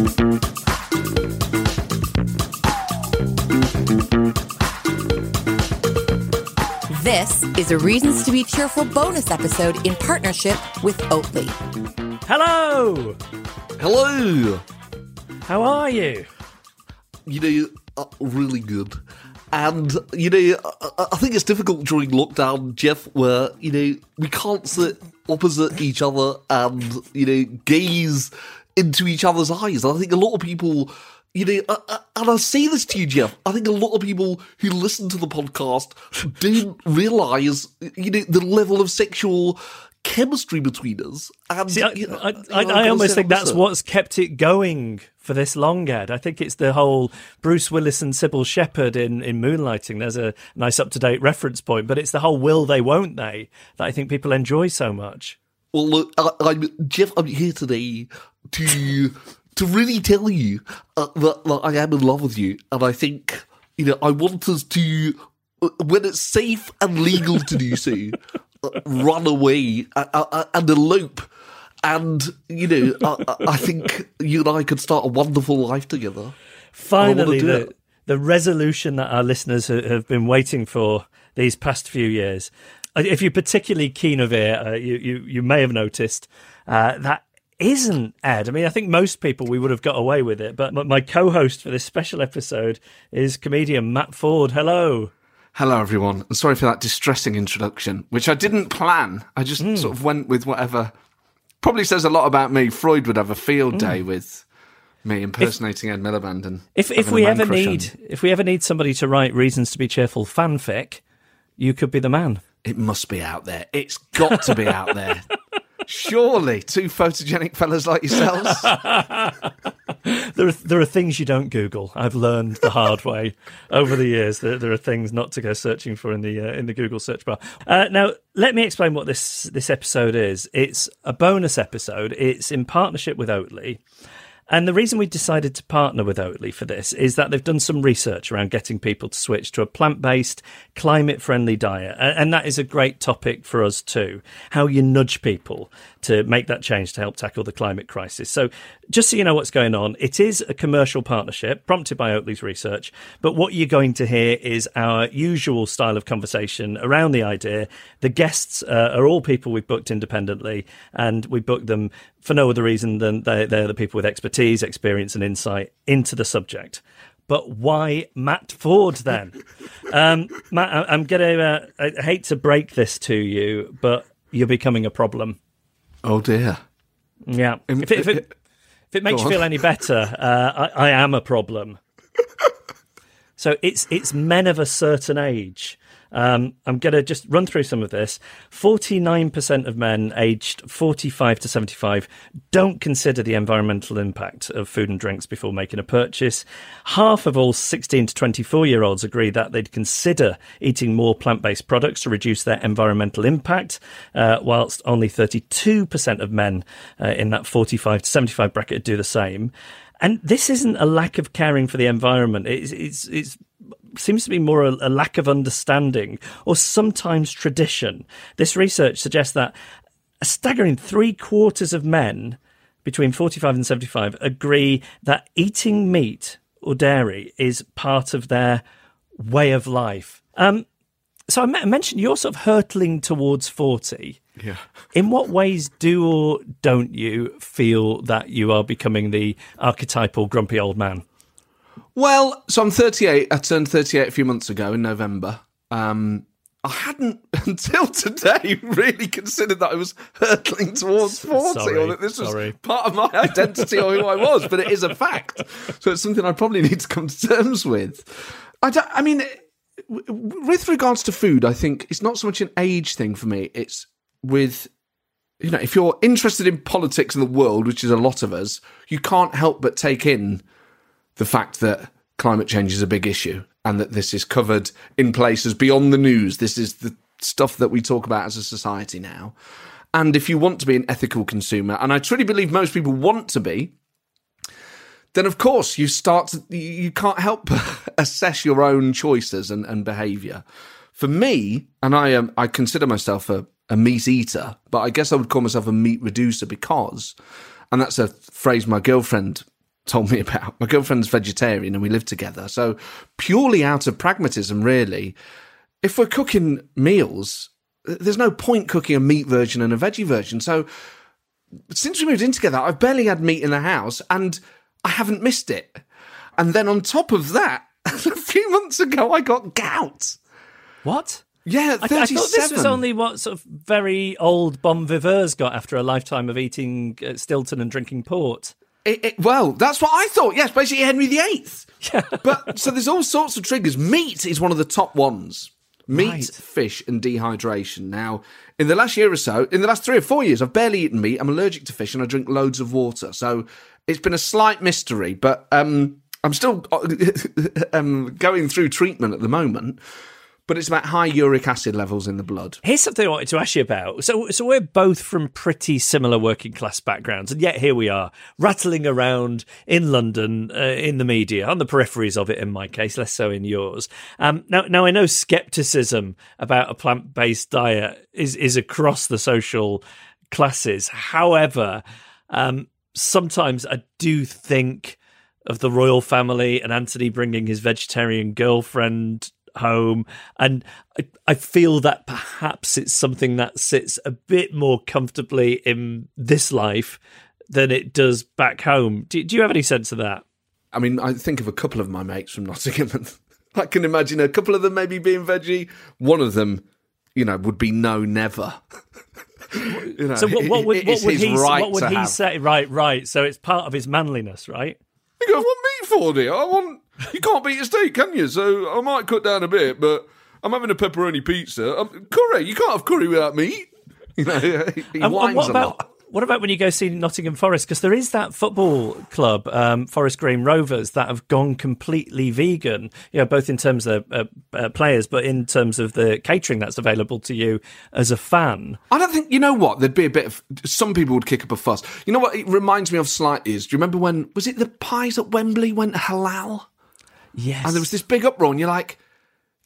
This is a Reasons to Be Cheerful bonus episode in partnership with Oatly. Hello! Hello. How are you? You know, uh, really good. And, you know, I, I think it's difficult during lockdown, Geoff, where, you know, we can't sit opposite each other and, you know, gaze into each other's eyes. And I think a lot of people, you know, and I say this to you, Geoff, I think a lot of people who listen to the podcast didn't realise, you know, the level of sexual chemistry between us. And, See, I, you know, I, you know, I, I almost think that's what's kept it going for this long, Ed. I think it's the whole Bruce Willis and Cybill Shepherd in, in Moonlighting. There's a nice up to date reference point, but it's the whole will they, won't they that I think people enjoy so much. Well, look, I, I'm Geoff. I'm here today to to really tell you uh, that, that I am in love with you, and I think you know I want us to, uh, when it's safe and legal to do so, uh, run away uh, uh, and elope. And you know, I, I- I think you and I could start a wonderful life together. Finally, the, it. the resolution that our listeners have been waiting for these past few years. Uh, If you're particularly keen of uh, you, you, you may have noticed uh, that isn't Ed. I mean, I think most people we would have got away with it, but my- my co host for this special episode is comedian Matt Forde. Hello. Hello, everyone. I'm sorry for that distressing introduction, which I didn't plan. I just Hmm. sort of went with whatever. Probably says a lot about me. Freud would have a field Hmm. day with me impersonating Ed Miliband. And If if we man ever crush on need if we ever need somebody to write reasons to be cheerful fanfic, you could be the man. it must be out there. It's got to be out there. Surely, two photogenic fellas like yourselves. There are there are things you don't Google. I've learned the hard way over the years. There, there are things not to go searching for in the uh, in the Google search bar. Uh, now, let me explain what this this episode is. It's a bonus episode. It's in partnership with Oatly. And the reason we decided to partner with Oatly for this is that they've done some research around getting people to switch to a plant based, climate friendly diet. And that is a great topic for us too. How you nudge people to make that change to help tackle the climate crisis. So, just so you know what's going on, it is a commercial partnership prompted by Oatly's research. But what you're going to hear is our usual style of conversation around the idea. The guests uh, are all people we've booked independently, and we booked them for no other reason than they, they're the people with expertise, experience, and insight into the subject. But why Matt Forde then? um, Matt, I- I'm gonna. Uh, I hate to break this to you, but you're becoming a problem. Oh dear. Yeah. If it, if it, if it makes you feel any better, uh, I, I am a problem. so it's it's men of a certain age. Um, I'm going to just run through some of this. 49% of men aged 45 to 75 don't consider the environmental impact of food and drinks before making a purchase. Half of all 16 to 24 year olds agree that they'd consider eating more plant based products to reduce their environmental impact, uh, whilst only 32% of men uh, in that 45 to 75 bracket do the same. And this isn't a lack of caring for the environment. It's, it's, it's seems to be more a, a lack of understanding or sometimes tradition. This research suggests that a staggering three quarters of men between 45 and 75 agree that eating meat or dairy is part of their way of life. Um, so I mentioned you're sort of hurtling towards 40. Yeah. In what ways do or don't you feel that you are becoming the archetypal grumpy old man? Well, so I'm 38. I turned 38 a few months ago in November. Um, I hadn't until today really considered that I was hurtling towards 40 Sorry, or that this sorry. was part of my identity or who I was, but it is a fact. So it's something I probably need to come to terms with. I, don't, I mean, with regards to food, I think it's not so much an age thing for me. It's with, you know, if you're interested in politics in the world, which is a lot of us, you can't help but take in the fact that climate change is a big issue and that this is covered in places beyond the news. This is the stuff that we talk about as a society now. And if you want to be an ethical consumer, and I truly believe most people want to be, then of course you start to, you can't help but assess your own choices and, and behavior. For me, and I am, I consider myself a, a meat eater, but I guess I would call myself a meat reducer because, and that's a phrase my girlfriend told me about. My girlfriend's vegetarian and we live together. So, purely out of pragmatism, really, if we're cooking meals, there's no point cooking a meat version and a veggie version. So, since we moved in together, I've barely had meat in the house and I haven't missed it. And then on top of that, a few months ago, I got gout. What? Yeah, I, I thought this was only what sort of very old bon viveurs got after a lifetime of eating uh, Stilton and drinking port. It, it, well, that's what I thought. Yes, basically Henry VIII. Yeah. but so there's all sorts of triggers. Meat is one of the top ones. Meat, Right. fish, and dehydration. Now, in the last year or so, in the last three or four years, I've barely eaten meat. I'm allergic to fish, and I drink loads of water. So it's been a slight mystery, but um, I'm still um, going through treatment at the moment. But it's about high uric acid levels in the blood. Here's something I wanted to ask you about. So, so we're both from pretty similar working class backgrounds, and yet here we are, rattling around in London, uh, in the media, on the peripheries of it. In my case, less so in yours. Um, now, now I know skepticism about a plant-based diet is is across the social classes. However, um, sometimes I do think of the Royle Family and Antony bringing his vegetarian girlfriend home. And I, I feel that perhaps it's something that sits a bit more comfortably in this life than it does back home. Do, do you have any sense of that? I mean, I think of a couple of my mates from Nottingham, and I can imagine a couple of them maybe being veggie. One of them, you know, would be no, never. you know, so what, what would, what would he right what would he have. say? Right right. So it's part of his manliness right He goes, "What meat for, dear? I want. You can't beat a steak, can you? So I might cut down a bit, but I'm having a pepperoni pizza. Um, curry. You can't have curry without meat. You know, he he And- and whines what a lot. What about when you go see Nottingham Forest? Because there is that football club, um, Forest Green Rovers, that have gone completely vegan. You know, both in terms of uh, uh, players, but in terms of the catering that's available to you as a fan. I don't think you know what. There'd be a bit of some people would kick up a fuss. You know what? It reminds me of slightly is. Do you remember when was it the pies at Wembley went halal? Yes, And there was this big uproar, and you're like,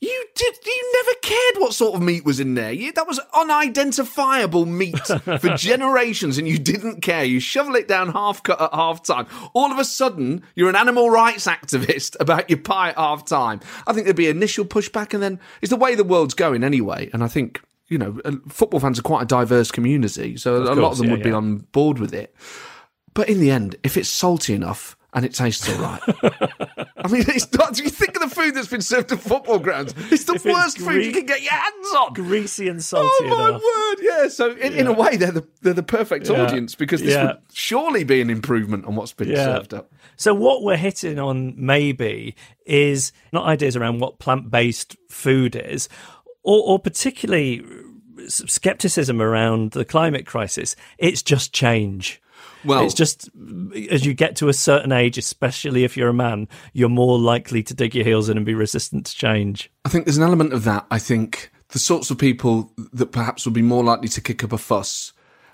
you did, you never cared what sort of meat was in there. You, that was unidentifiable meat for generations, and you didn't care. You shovel it down half cut at half time. All of a sudden, you're an animal rights activist about your pie at half time. I think there'd be initial pushback, and then it's the way the world's going anyway. And I think you know, uh, football fans are quite a diverse community, so a lot of them yeah, would be on board with it. But in the end, if it's salty enough and it tastes all right, I mean, it's not. Do you think of the food that's been served at football grounds? It's the If it's worst food you can get your hands on. greasy and oh, salty Oh my enough. word! Yeah. So in, in a way, they're the they're the perfect Yeah. audience because this Yeah. would surely be an improvement on what's been Yeah. served up. So what we're hitting on maybe is not ideas around what plant-based food is, or, or particularly skepticism around the climate crisis. It's just change. Well, it's just as you get to a certain age, especially if you're a man, you're more likely to dig your heels in and be resistant to change. I think there's an element of that. I think the sorts of people that perhaps would be more likely to kick up a fuss.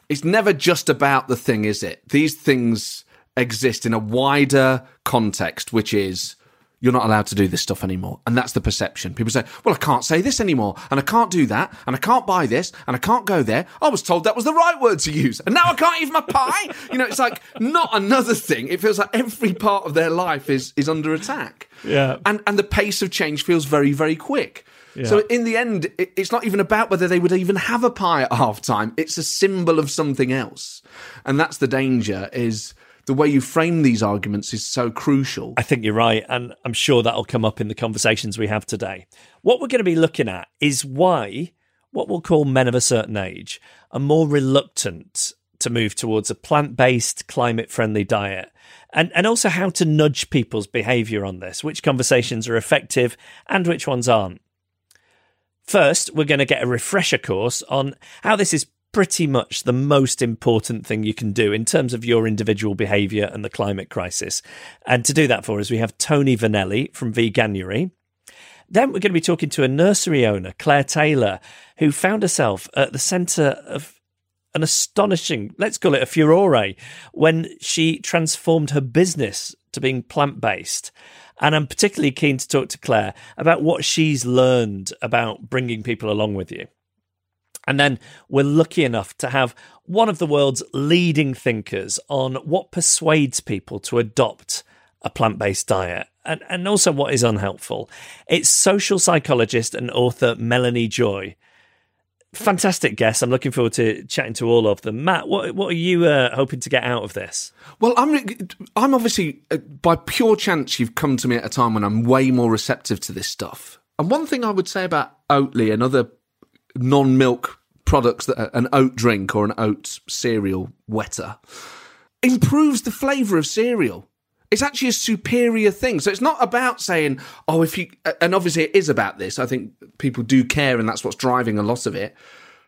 It's never just about the thing, is it? These things exist in a wider context, which is you're not allowed to do this stuff anymore. And that's the perception. People say, well, I can't say this anymore, and I can't do that, and I can't buy this, and I can't go there. I was told that was the right word to use, and now I can't eat my pie. you know, it's like not another thing. It feels like every part of their life is is under attack. Yeah. And and the pace of change feels very, very quick. So in the end, it, it's not even about whether they would even have a pie at halftime. It's a symbol of something else. And that's the danger is the way you frame these arguments is so crucial. I think you're right, and I'm sure that'll come up in the conversations we have today. What we're going to be looking at is why what we'll call men of a certain age are more reluctant to move towards a plant-based, climate-friendly diet. And and also how to nudge people's behavior on this, which conversations are effective and which ones aren't. First, we're going to get a refresher course on how this is pretty much the most important thing you can do in terms of your individual behavior and the climate crisis. And to do that for us, we have Toni Vernelli from Veganuary. Then we're going to be talking to a nursery owner, Claire Taylor, who found herself at the centre of an astonishing, let's call it a furore, when she transformed her business to being plant based. And I'm particularly keen to talk to Claire about what she's learned about bringing people along with you. And then we're lucky enough to have one of the world's leading thinkers on what persuades people to adopt a plant based diet and, and also what is unhelpful. It's social psychologist and author Melanie Joy. Fantastic guests. I'm looking forward to chatting to all of them. Matt, what what are you uh, hoping to get out of this? Well, I'm I'm obviously uh, by pure chance you've come to me at a time when I'm way more receptive to this stuff. And one thing I would say about Oatly and other non-milk products that an oat drink or an oat cereal wetter improves the flavour of cereal. It's actually a superior thing. So it's not about saying, oh, if you, and obviously it is about this. I think people do care and that's what's driving a lot of it.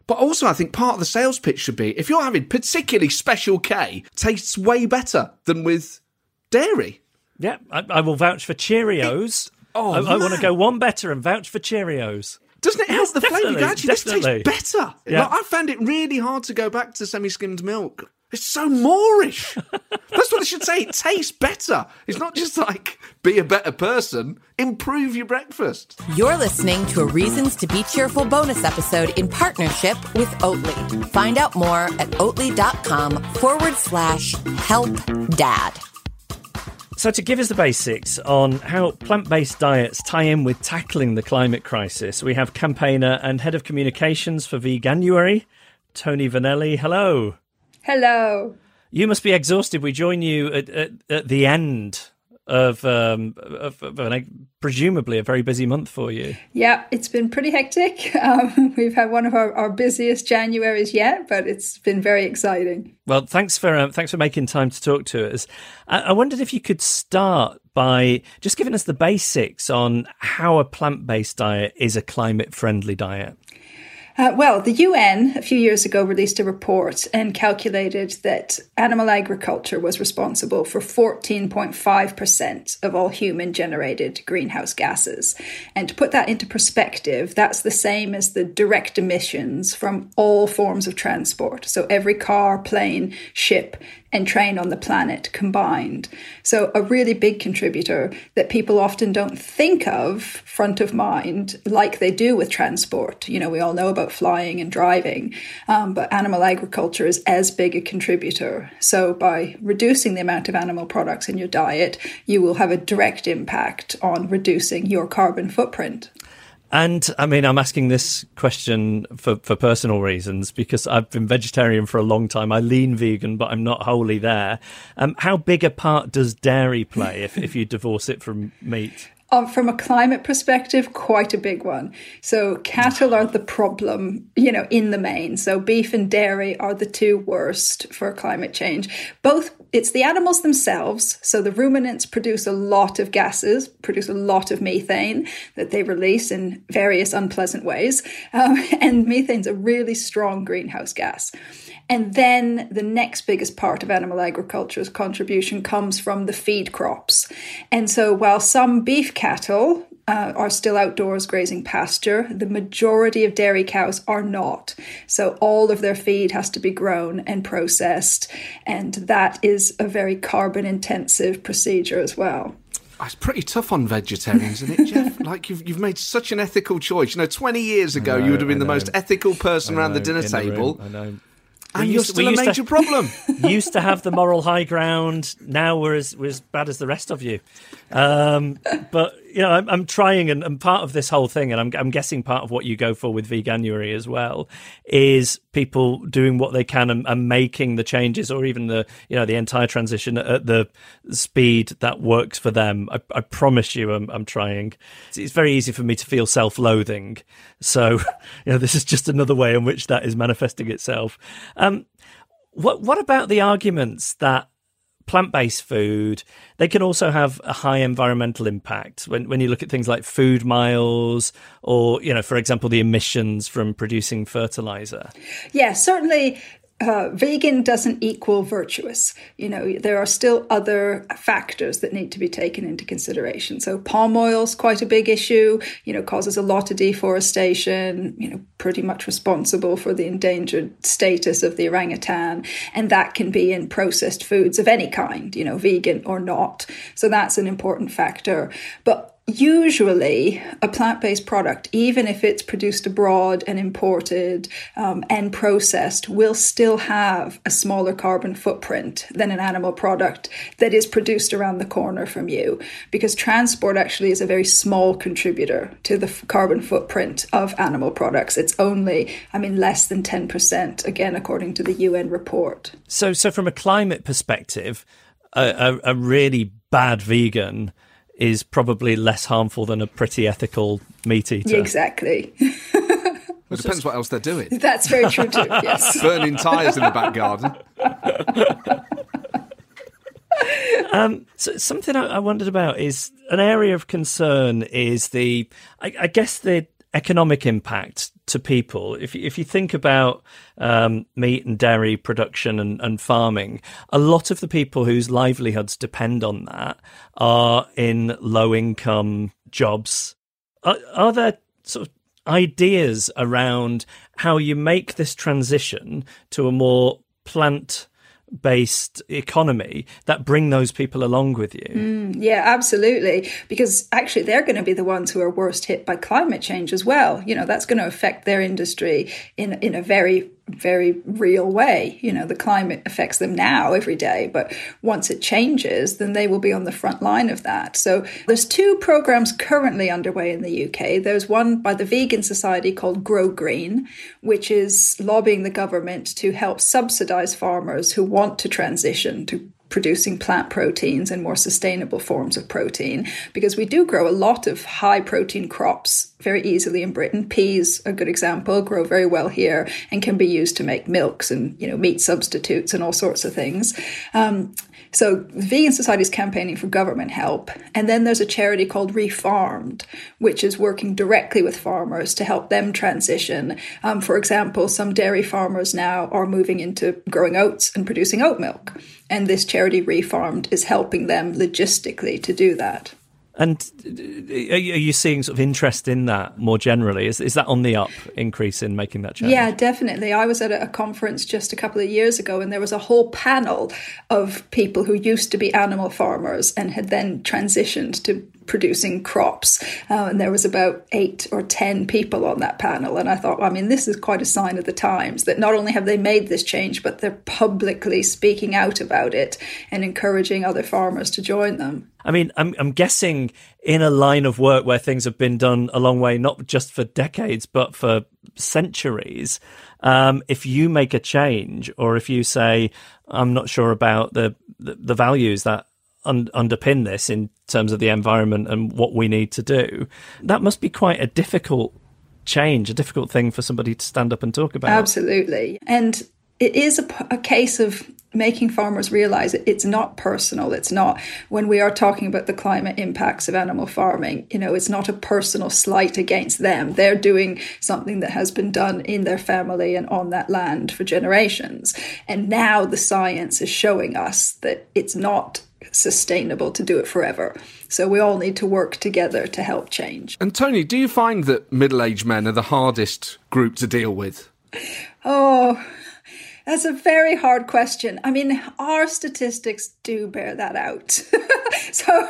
But also, I think part of the sales pitch should be if you're having particularly special K, tastes way better than with dairy. Yeah, I, I will vouch for Cheerios. It, oh, I, I want to go one better and vouch for Cheerios. Doesn't it help yes, the flavour? Actually, definitely. this tastes better. Yeah. Like, I found it really hard to go back to semi-skimmed milk. It's so moreish. That's what it should say. It tastes better. It's not just like be a better person, improve your breakfast. You're listening to a Reasons to Be Cheerful bonus episode in partnership with Oatly. Find out more at oatly.com forward slash help dad. So, to give us the basics on how plant based diets tie in with tackling the climate crisis, we have campaigner and head of communications for Veganuary, Toni Vernelli. Hello. Hello. You must be exhausted. We join you at, at, at the end of, um, of, of an, presumably a very busy month for you. Yeah, it's been pretty hectic. Um, we've had one of our, our busiest Januaries yet, but it's been very exciting. Well, thanks for um, thanks for making time to talk to us. I, I wondered if you could start by just giving us the basics on how a plant based diet is a climate friendly diet. Uh, well, the UN a few years ago released a report and calculated that animal agriculture was responsible for 14.5% of all human generated greenhouse gases. And to put that into perspective, that's the same as the direct emissions from all forms of transport. So every car, plane, ship, and train on the planet combined. So, a really big contributor that people often don't think of front of mind like they do with transport. You know, we all know about flying and driving, um, but animal agriculture is as big a contributor. So, by reducing the amount of animal products in your diet, you will have a direct impact on reducing your carbon footprint. And I mean, I'm asking this question for, for personal reasons because I've been vegetarian for a long time. I lean vegan, but I'm not wholly there. Um, how big a part does dairy play if, if you divorce it from meat? Um, from a climate perspective, quite a big one. So cattle are the problem, you know, in the main. So beef and dairy are the two worst for climate change. Both, it's the animals themselves. So the ruminants produce a lot of gases, produce a lot of methane that they release in various unpleasant ways. Um, and methane's a really strong greenhouse gas. And then the next biggest part of animal agriculture's contribution comes from the feed crops. And so while some beef cattle uh, are still outdoors grazing pasture, the majority of dairy cows are not. So all of their feed has to be grown and processed. And that is a very carbon intensive procedure as well. It's pretty tough on vegetarians, isn't it, Geoff? like you've you've made such an ethical choice. You know, twenty years ago, know, you would have been the most ethical person around the dinner table. The I know. And you're still a major to, problem. used to have the moral high ground. Now we're as, we're as bad as the rest of you. Um, but you know, I'm, I'm trying, and, and, part of this whole thing, and I'm, I'm, guessing part of what you go for with Veganuary as well, is people doing what they can and, and, making the changes, or even the you know the entire transition at the speed that works for them. I, I promise you, I'm, I'm trying. It's, it's, very easy for me to feel self-loathing, so you know this is just another way in which that is manifesting itself. Um, what what about the arguments that plant based food, they can also have a high environmental impact when, when you look at things like food miles or, you know, for example, the emissions from producing fertilizer. Yeah, certainly uh, vegan doesn't equal virtuous. You know, there are still other factors that need to be taken into consideration. So palm oil is quite a big issue, you know, causes a lot of deforestation, you know, pretty much responsible for the endangered status of the orangutan. And that can be in processed foods of any kind, you know, vegan or not. So that's an important factor. But usually a plant-based product even if it's produced abroad and imported um, and processed will still have a smaller carbon footprint than an animal product that is produced around the corner from you. Because transport actually is a very small contributor to the f- carbon footprint of animal products. It's only i mean less than 10% again according to the un report. So, so from a climate perspective, a, a, a really bad vegan is probably less harmful than a pretty ethical meat eater. Yeah, exactly It depends what else they're doing. that's very true too yes Burning tyres in the back garden. Um, so something I, I wondered about is an area of concern is the, I, I guess the economic impact to people. If if you think about um, meat and dairy production and, and farming, a lot of the people whose livelihoods depend on that are in low income jobs. Are, are there sort of ideas around how you make this transition to a more plant based economy that bring those people along with you. Mm, yeah, absolutely. Because actually, they're going to be the ones who are worst hit by climate change as well. You know, that's going to affect their industry in in a very very real way. You know, the climate affects them now every day, but once it changes, then they will be on the front line of that. So there's two programs currently underway in the UK. There's one by the Vegan Society called Grow Green, which is lobbying the government to help subsidize farmers who want to transition to producing plant proteins and more sustainable forms of protein because we do grow a lot of high protein crops very easily in Britain. Peas, a good example, grow very well here and can be used to make milks and you know meat substitutes and all sorts of things. Um, so Vegan Society is campaigning for government help, and then there's a charity called Refarm'd, which is working directly with farmers to help them transition. Um, for example, some dairy farmers now are moving into growing oats and producing oat milk, and this charity Refarm'd is helping them logistically to do that. And uh, are you seeing sort of interest in that more generally? Is is that on the up increase in making that change? Yeah, definitely. I was at a conference just a couple of years ago, and there was a whole panel of people who used to be animal farmers and had then transitioned to producing crops. Uh, and there was about eight or ten people on that panel. And I thought, I mean, this is quite a sign of the times that not only have they made this change, but they're publicly speaking out about it and encouraging other farmers to join them. I mean, I'm I'm guessing in a line of work where things have been done a long way, not just for decades but for centuries. Um, if you make a change, or if you say, "I'm not sure about the the, the values that un- underpin this in terms of the environment and what we need to do," that must be quite a difficult change, a difficult thing for somebody to stand up and talk about. Absolutely. And it is a, case of making farmers realize it, it's not personal. It's not when we are talking about the climate impacts of animal farming, you know, it's not a personal slight against them. They're doing something that has been done in their family and on that land for generations. And now the science is showing us that it's not sustainable to do it forever. So we all need to work together to help change. And Toni, do you find that middle-aged men are the hardest group to deal with? Oh, that's a very hard question. I mean, our statistics do bear that out. so,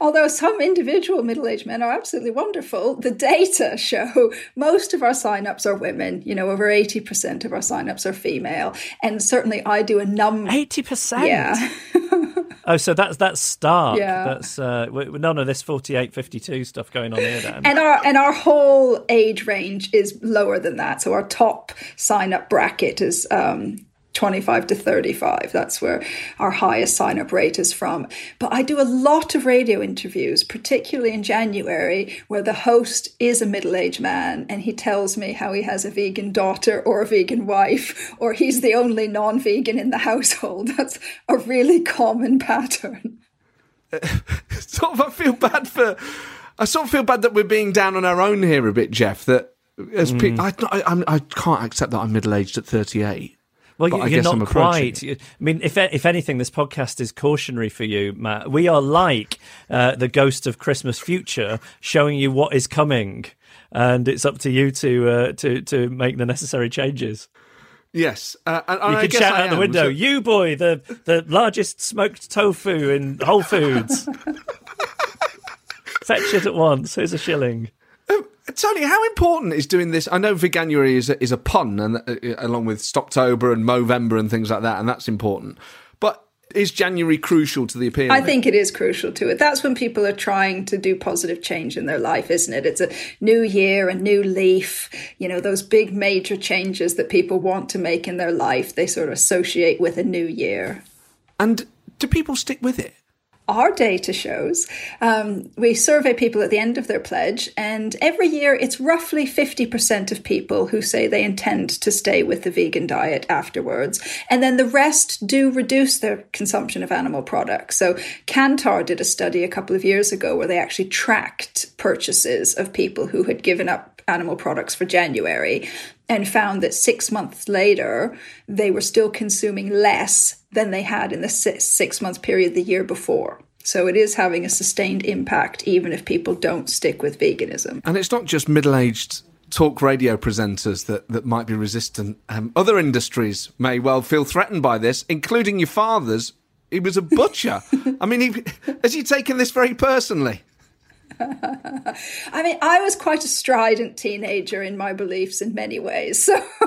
although some individual middle aged men are absolutely wonderful, the data show most of our sign-ups are women. You know, over 80% of our sign-ups are female. And certainly I do a number. Eighty percent. Yeah. Oh, so that's that's stark. Yeah. That's uh, none of this 48, 52 stuff going on here. Then. And our and our whole age range is lower than that. So our top sign up bracket is um 25 to 35. That's where our highest sign up rate is from. But I do a lot of radio interviews, particularly in January, where the host is a middle aged man and he tells me how he has a vegan daughter or a vegan wife, or he's the only non vegan in the household. That's a really common pattern. sort of I feel bad for I sort of feel bad that we're being down on our own here a bit, Geoff. That as pe- mm. I, I, I can't accept that I'm middle aged at 38. Well, But you- I you're guess I'm not approaching quite. You- I mean, if if anything, this podcast is cautionary for you, Matt. We are like uh, the ghost of Christmas future, showing you what is coming, and it's up to you to uh, to to make the necessary changes. Yes, uh, and, and You I can guess shout I out the window, so- "You boy, the the largest smoked tofu in Whole Foods." Fetch it at once. Here's a shilling. Toni, how important is doing this? I know Veganuary is a, is a pun, and uh, along with Stoptober and Movember and things like that, and that's important. But is January crucial to the appeal? I think it is crucial to it. That's when people are trying to do positive change in their life, isn't it? It's a new year, a new leaf. You know, those big major changes that people want to make in their life, they sort of associate with a new year. And do people stick with it? Our data shows, um, we survey people at the end of their pledge, and every year it's roughly 50% of people who say they intend to stay with the vegan diet afterwards. And then the rest do reduce their consumption of animal products. So Kantar did a study a couple of years ago where they actually tracked purchases of people who had given up animal products for January and found that six months later, they were still consuming less than they had in the six month period the year before. So it is having a sustained impact, even if people don't stick with veganism. And it's not just middle aged talk radio presenters that, that might be resistant. Um, other industries may well feel threatened by this, including your father's. He was a butcher. I mean, he, has he taken this very personally? I mean, I was quite a strident teenager in my beliefs in many ways. So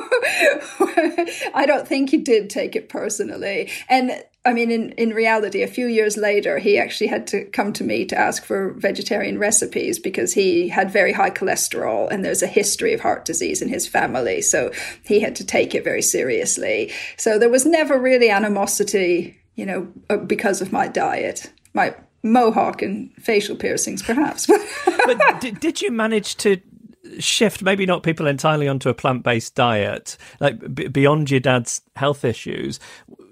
I don't think he did take it personally. And I mean, in, in reality, a few years later, he actually had to come to me to ask for vegetarian recipes because he had very high cholesterol and there's a history of heart disease in his family. So he had to take it very seriously. So there was never really animosity, you know, uh, because of my diet. My mohawk and facial piercings, perhaps. but did, did you manage to shift maybe not people entirely onto a plant-based diet like b- beyond your dad's health issues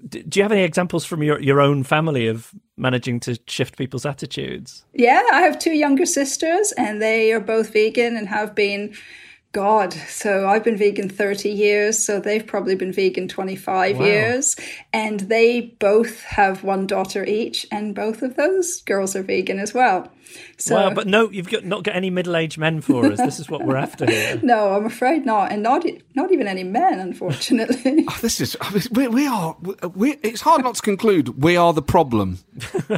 do you have any examples from your, your own family of managing to shift people's attitudes yeah i have two younger sisters and they are both vegan and have been God. So I've been vegan 30 years. So they've probably been vegan 25 wow. years. And they both have one daughter each. And both of those girls are vegan as well. So, wow, but no, you've got not got any middle-aged men for us. This is what we're after here. no, I'm afraid not, and not not even any men, unfortunately. oh, this is oh, we, we are. We, it's hard not to conclude we are the problem.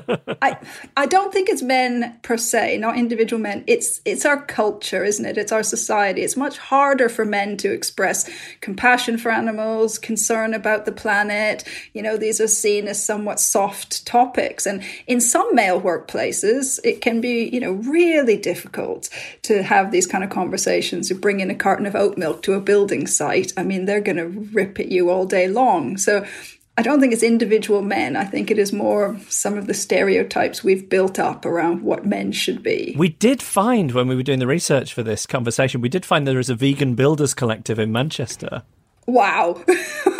I I don't think it's men per se, not individual men. It's it's our culture, isn't it? It's our society. It's much harder for men to express compassion for animals, concern about the planet. You know, these are seen as somewhat soft topics, and in some male workplaces, it can be, you know, really difficult to have these kind of conversations. You bring in a carton of oat milk to a building site. I mean, they're going to rip at you all day long. So I don't think it's individual men. I think it is more some of the stereotypes we've built up around what men should be. We did find when we were doing the research for this conversation, we did find there is a vegan builders collective in Manchester. Wow.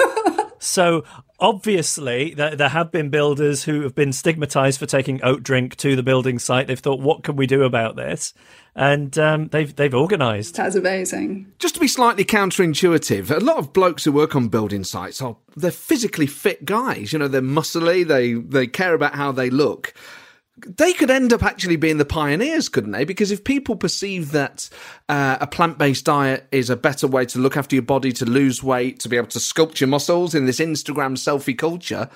so obviously there, there have been builders who have been stigmatized for taking oat drink to the building site they've thought what can we do about this and um, they've they've organised. That's amazing. Just to be slightly counterintuitive, a lot of blokes who work on building sites are they're physically fit guys. You know, they're muscly. They they care about how they look they could end up actually being the pioneers, couldn't they? Because if people perceive that uh, a plant based diet is a better way to look after your body, to lose weight, to be able to sculpt your muscles in this Instagram selfie culture,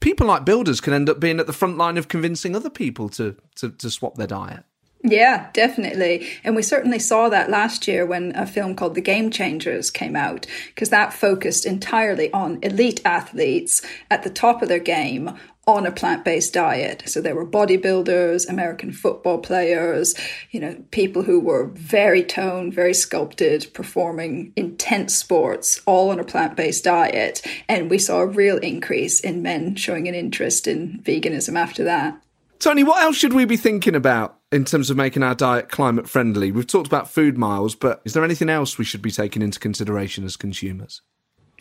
people like builders can end up being at the front line of convincing other people to, to, to swap their diet. Yeah, definitely. And we certainly saw that last year when a film called The Game Changers came out, because that focused entirely on elite athletes at the top of their game on a plant-based diet. So there were bodybuilders, American football players, you know, people who were very toned, very sculpted, performing intense sports, all on a plant-based diet. And we saw a real increase in men showing an interest in veganism after that. Toni, what else should we be thinking about in terms of making our diet climate friendly? We've talked about food miles, but is there anything else we should be taking into consideration as consumers?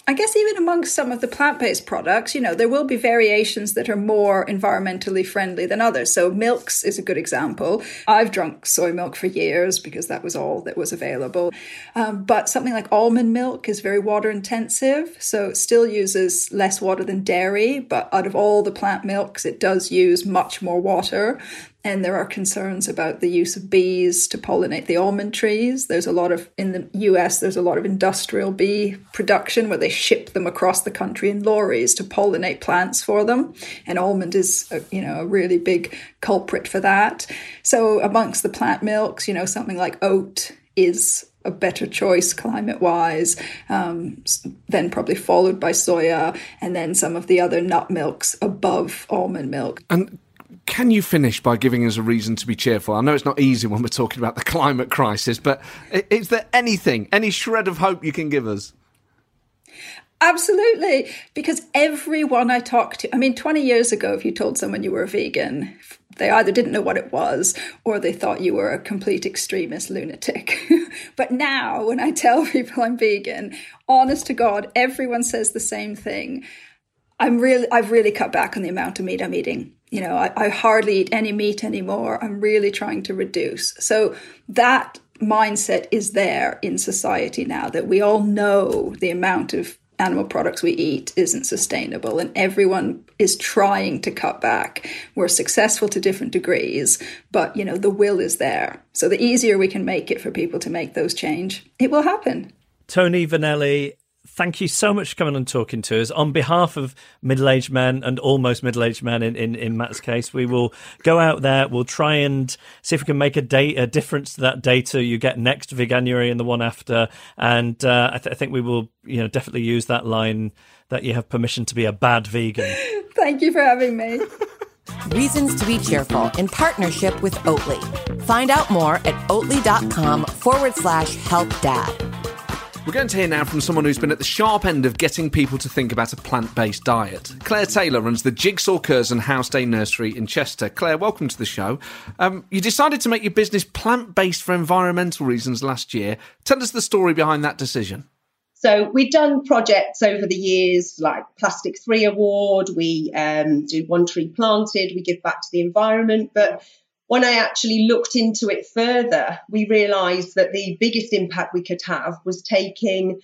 I guess even amongst some of the plant based products, you know, there will be variations that are more environmentally friendly than others. So, milks is a good example. I've drunk soy milk for years because that was all that was available. Um, but something like almond milk is very water intensive. So, it still uses less water than dairy. But out of all the plant milks, it does use much more water. And there are concerns about the use of bees to pollinate the almond trees. There's a lot of in the US. There's a lot of industrial bee production where they ship them across the country in lorries to pollinate plants for them, and almond is a, you know a really big culprit for that. So amongst the plant milks, you know something like oat is a better choice climate wise, um, then probably followed by soya, and then some of the other nut milks above almond milk. And can you finish by giving us a reason to be cheerful? I know it's not easy when we're talking about the climate crisis, but is there anything, any shred of hope you can give us? Absolutely. Because everyone I talked to, I mean, 20 years ago, if you told someone you were a vegan, they either didn't know what it was or they thought you were a complete extremist lunatic. but now, when I tell people I'm vegan, honest to God, everyone says the same thing. I'm really, I've really cut back on the amount of meat I'm eating you know, I, I hardly eat any meat anymore. I'm really trying to reduce. So that mindset is there in society now that we all know the amount of animal products we eat isn't sustainable and everyone is trying to cut back we're successful to different degrees but you know the will is there so the easier we can make it for people to make those change it will happen toni vernelli thank you so much for coming and talking to us. On behalf of middle aged men and almost middle aged men in, in, in, Matt's case, we will go out there. We'll try and see if we can make a, day, a difference to that data you get next Veganuary and the one after. And uh, I, th- I think we will you know, definitely use that line that you have permission to be a bad vegan. Thank you for having me. Reasons to be cheerful in partnership with Oatly. Find out more at oatly.com forward slash help dad. We're going to hear now from someone who's been at the sharp end of getting people to think about a plant based diet. Claire Taylor runs the Jigsaw Curzon House Day Nursery in Chester. Claire, welcome to the show. Um, you decided to make your business plant based for environmental reasons last year. Tell us the story behind that decision. So we've done projects over the years like Plastic Free Award. We um, do One Tree Planted. We give back to the environment. But when I actually looked into it further, we realised that the biggest impact we could have was taking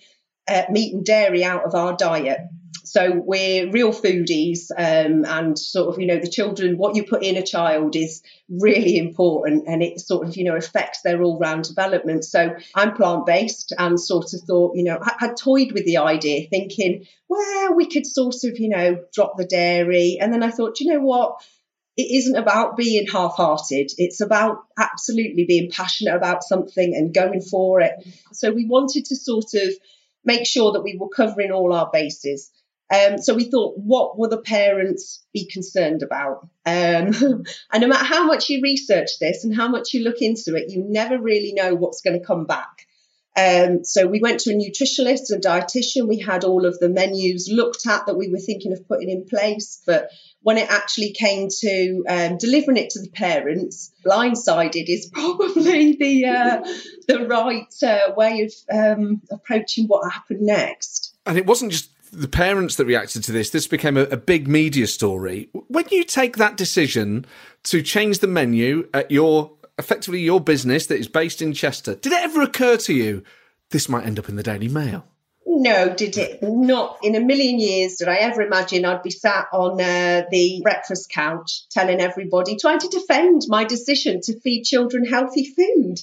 uh, meat and dairy out of our diet. So we're real foodies, um, and sort of, you know, the children, what you put in a child is really important and it sort of, you know, affects their all round development. So I'm plant based and sort of thought, you know, I had toyed with the idea, thinking, well, we could sort of, you know, drop the dairy. And then I thought, you know what? It isn't about being half hearted. It's about absolutely being passionate about something and going for it. So we wanted to sort of make sure that we were covering all our bases. Um, so we thought, what will the parents be concerned about? Um, and no matter how much you research this and how much you look into it, you never really know what's going to come back. Um, so we went to a nutritionist, and a dietitian. We had all of the menus looked at that we were thinking of putting in place. But when it actually came to um, delivering it to the parents, blindsided is probably the uh, the right uh, way of um, approaching what happened next. And it wasn't just the parents that reacted to this. This became a, a big media story. When you take that decision to change the menu at your effectively your business that is based in Chester. Did it ever occur to you this might end up in the Daily Mail? No, did it? Not in a million years did I ever imagine I'd be sat on uh, the breakfast couch telling everybody, trying to defend my decision to feed children healthy food.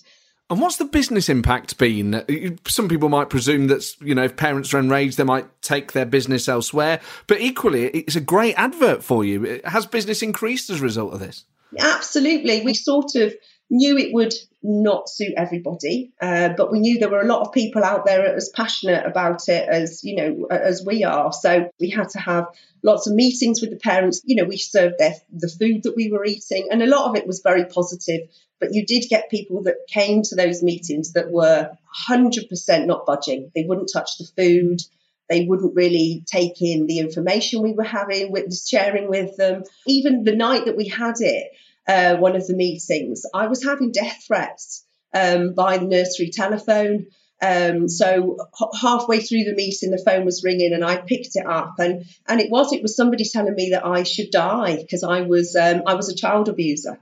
And what's the business impact been? Some people might presume that, you know, if parents are enraged, they might take their business elsewhere. But equally, it's a great advert for you. Has business increased as a result of this? Absolutely. We sort of knew it would not suit everybody, uh, but we knew there were a lot of people out there as passionate about it as you know as we are. So we had to have lots of meetings with the parents. You know, we served their the food that we were eating, and a lot of it was very positive. But you did get people that came to those meetings that were 100% not budging. They wouldn't touch the food. They wouldn't really take in the information we were having, with sharing with them. Even the night that we had it, uh, one of the meetings, I was having death threats um, by the nursery telephone. Um, so h- halfway through the meeting, the phone was ringing, and I picked it up, and and it was it was somebody telling me that I should die because I was um, I was a child abuser.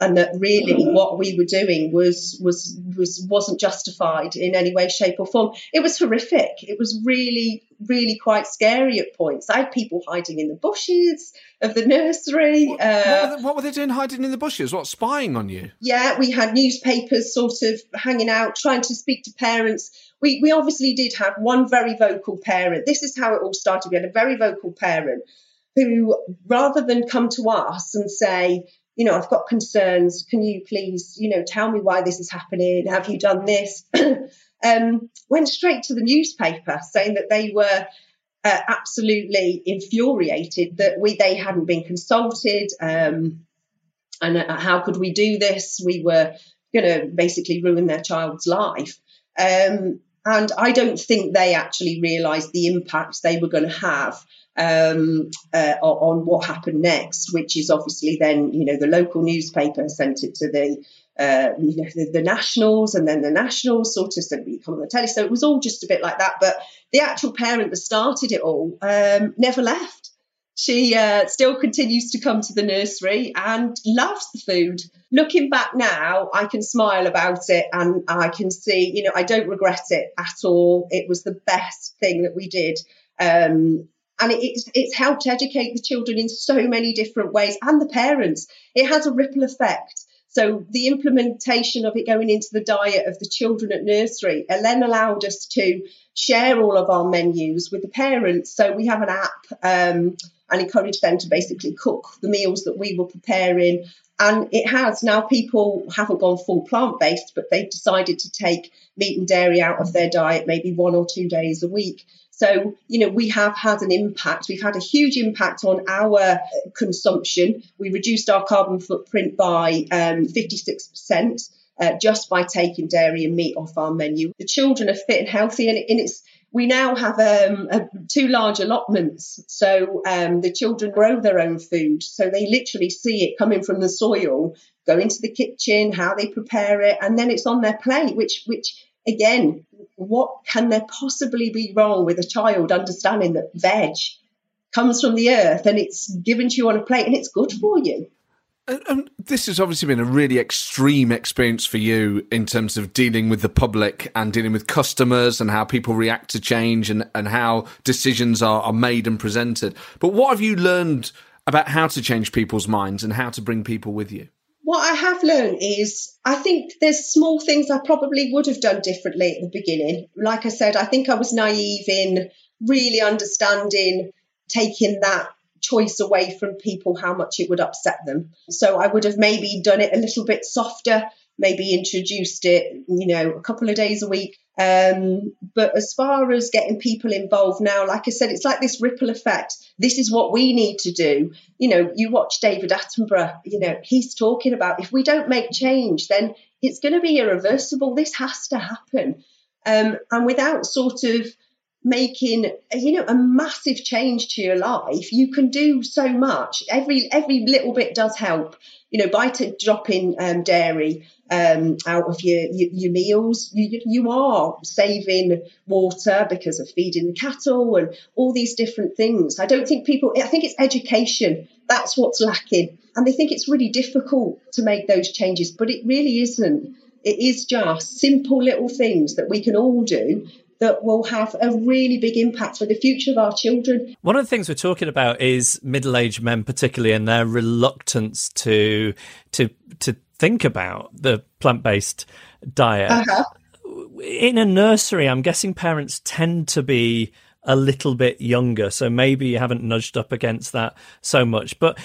And that really what we were doing was was was wasn't justified in any way shape or form it was horrific it was really really quite scary at points i had people hiding in the bushes of the nursery What, uh, were they, what were they doing hiding in the bushes? What, spying on you? yeah, we had newspapers sort of hanging out, trying to speak to parents. We, we obviously did have one very vocal parent. This is how it all started. We had a very vocal parent who, rather than come to us and say, you know, I've got concerns, can you please, you know, tell me why this is happening? Have you done this? um, went straight to the newspaper saying that they were uh, absolutely infuriated that we they hadn't been consulted. Um, and uh, how could we do this? We were going to basically ruin their child's life. Um, and I don't think they actually realised the impact they were going to have um, uh, on what happened next, which is obviously then, you know, the local newspaper sent it to the, uh, you know, the, the nationals, and then the nationals sort of we come on the telly. So it was all just a bit like that. But the actual parent that started it all um, never left she uh, still continues to come to the nursery and loves the food. Looking back now, I can smile about it and I can see, you know, I don't regret it at all. It was the best thing that we did. Um, and it, it's, it's helped educate the children in so many different ways and the parents. It has a ripple effect. So the implementation of it going into the diet of the children at nursery then allowed us to share all of our menus with the parents. So we have an app um, and encourage them to basically cook the meals that we were preparing. And it has now people haven't gone full plant based, but they've decided to take meat and dairy out of their diet maybe one or two days a week. So, you know, we have had an impact. We've had a huge impact on our consumption. We reduced our carbon footprint by um, 56%. Uh, just by taking dairy and meat off our menu, the children are fit and healthy, and, and it's we now have um, a, two large allotments. So um, the children grow their own food. So they literally see it coming from the soil, go into the kitchen, how they prepare it, and then it's on their plate, which, which again, what can there possibly be wrong with a child understanding that veg comes from the earth and it's given to you on a plate and it's good for you? And, this has obviously been a really extreme experience for you in terms of dealing with the public and dealing with customers and how people react to change and, and how decisions are, are made and presented. But what have you learned about how to change people's minds and how to bring people with you? What I have learned is I think there's small things I probably would have done differently at the beginning. Like I said, I think I was naive in really understanding taking that choice away from people how much it would upset them. So I would have maybe done it a little bit softer, maybe introduced it, you know, a couple of days a week. Um, but as far as getting people involved now, like I said, it's like this ripple effect. This is what we need to do. You know, you watch David Attenborough, you know, he's talking about if we don't make change, then it's going to be irreversible. This has to happen. Um, and without sort of making you know a massive change to your life you can do so much. Every every little bit does help. You know by dropping um, dairy um, out of your, your, your meals. You, you are saving water because of feeding the cattle and all these different things. I don't think people i think it's education that's what's lacking. And they think it's really difficult to make those changes but it really isn't. It is just simple little things that we can all do that will have a really big impact for the future of our children. One of the things we're talking about is middle-aged men, particularly, and their reluctance to to to think about the plant-based diet. Uh-huh. In a nursery, I'm guessing parents tend to be a little bit younger, so maybe you haven't nudged up against that so much. But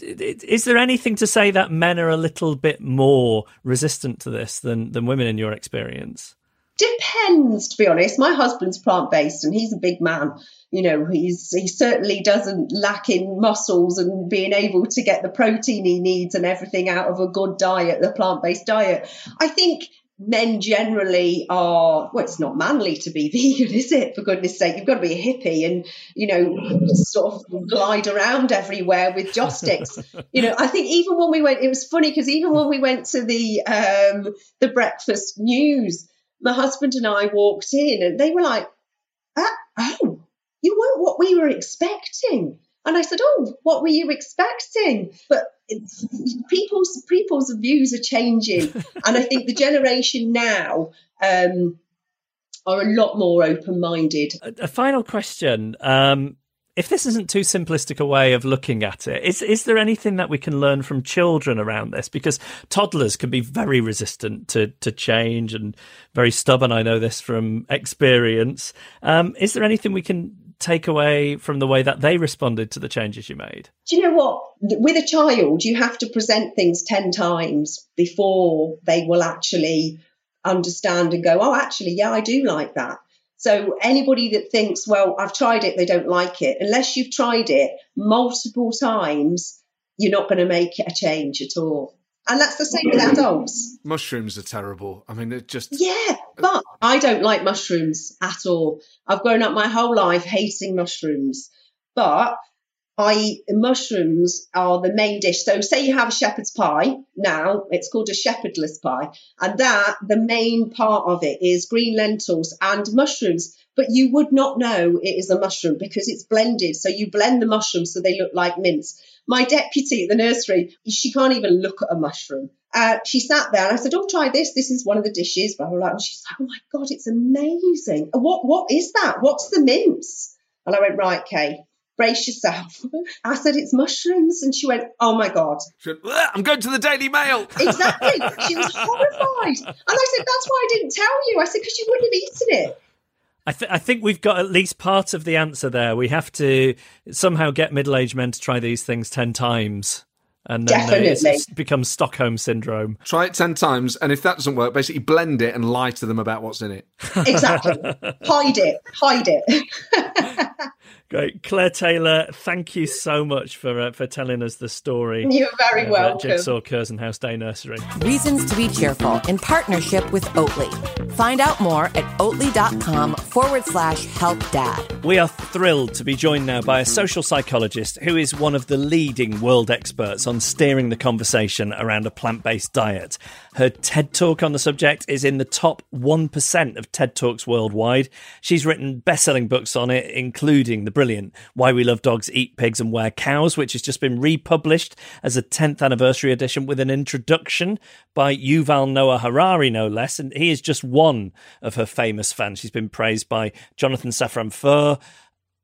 is there anything to say that men are a little bit more resistant to this than than women in your experience? Depends, to be honest. My husband's plant based and he's a big man. You know, he's he certainly doesn't lack in muscles and being able to get the protein he needs and everything out of a good diet, the plant based diet. I think men generally are well it's not manly to be vegan is it for goodness sake you've got to be a hippie and you know sort of glide around everywhere with joss sticks you know i think even when we went it was funny because even when we went to the um the breakfast news my husband and I walked in and they were like, ah, oh, you weren't what we were expecting. And I said, oh, what were you expecting? But people's people's views are changing, and I think the generation now um, are a lot more open minded. A, a final question. Um, if this isn't too simplistic a way of looking at it, is is there anything that we can learn from children around this? Because toddlers can be very resistant to to change and very stubborn. I know this from experience. Um, is there anything we can take away from the way that they responded to the changes you made? Do you know what? With a child, you have to present things 10 times before they will actually understand and go, oh, actually, yeah, I do like that. So anybody that thinks, well, I've tried it, they don't like it, unless you've tried it multiple times, you're not going to make a change at all. And that's the same with adults. Mushrooms are terrible. I mean, it just. Yeah, but I don't like mushrooms at all. I've grown up my whole life hating mushrooms. But I mushrooms are the main dish. So say you have a shepherd's pie now, it's called a shepherdless pie, and that the main part of it is green lentils and mushrooms. But you would not know it is a mushroom because it's blended. So you blend the mushrooms so they look like mince. My deputy at the nursery, she can't even look at a mushroom. Uh, she sat there and I said, "Oh, try this. This is one of the dishes." Blah blah blah. And she's like, "Oh my god, it's amazing. What what is that? What's the mince?" And I went, "Right, Kay, brace yourself. I said, it's mushrooms. And she went, oh my God. Went, I'm going to the Daily Mail. Exactly. she was horrified. And I said, that's why I didn't tell you. I said, because you wouldn't have eaten it. I, th- I, think we've got at least part of the answer there. We have to somehow get middle aged men to try these things 10 times. And then Definitely. it becomes Stockholm syndrome. Try it 10 times, and if that doesn't work, basically blend it and lie to them about what's in it. Exactly. hide it. Hide it. Great, Claire Taylor. Thank you so much for uh, for telling us the story. You're very of, welcome. Uh, Jigsaw Curzon House Day Nursery. Reasons to be cheerful in partnership with Oatly. Find out more at oatly.com forward slash help dad. We are thrilled to be joined now by a social psychologist who is one of the leading world experts on steering the conversation around a plant based diet. Her TED Talk on the subject is in the top 1% of TED Talks worldwide. She's written best selling books on it, including the brilliant Why We Love Dogs, Eat Pigs, and Wear Cows, which has just been republished as a 10th anniversary edition with an introduction by Yuval Noah Harari, no less. And he is just one of her famous fans. She's been praised by Jonathan Safran Foer,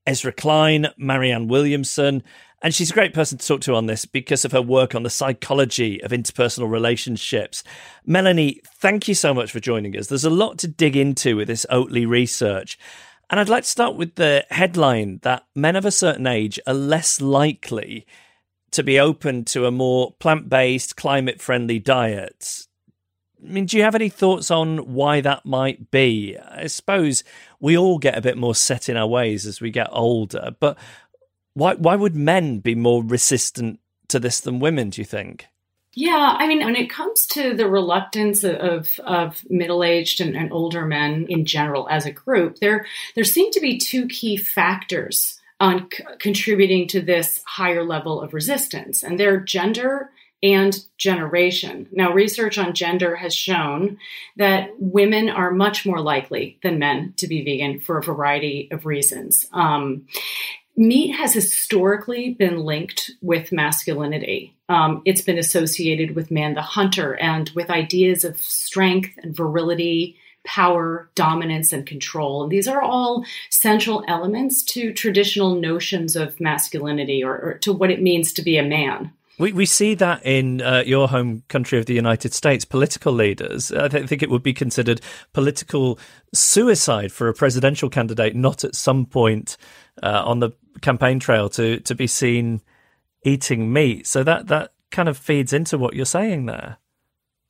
Ezra Klein, Marianne Williamson, and she's a great person to talk to on this because of her work on the psychology of interpersonal relationships. Melanie, thank you so much for joining us. There's a lot to dig into with this Oatly research. And I'd like to start with the headline that men of a certain age are less likely to be open to a more plant based, climate friendly diet. I mean, do you have any thoughts on why that might be? I suppose we all get a bit more set in our ways as we get older, but why why would men be more resistant to this than women? Do you think? Yeah, I mean, when it comes to the reluctance of of middle aged and, and, older men in general as a group, there there seem to be two key factors on c- contributing to this higher level of resistance, and they're gender and generation. Now, research on gender has shown that women are much more likely than men to be vegan for a variety of reasons. Um, meat has historically been linked with masculinity. Um, it's been associated with man the hunter and with ideas of strength and virility, power, dominance, and control. And these are all central elements to traditional notions of masculinity or, or to what it means to be a man. We we see that in uh, your home country of the United States, political leaders. I th- think it would be considered political suicide for a presidential candidate not at some point uh, on the campaign trail to to be seen eating meat. So that that kind of feeds into what you're saying there.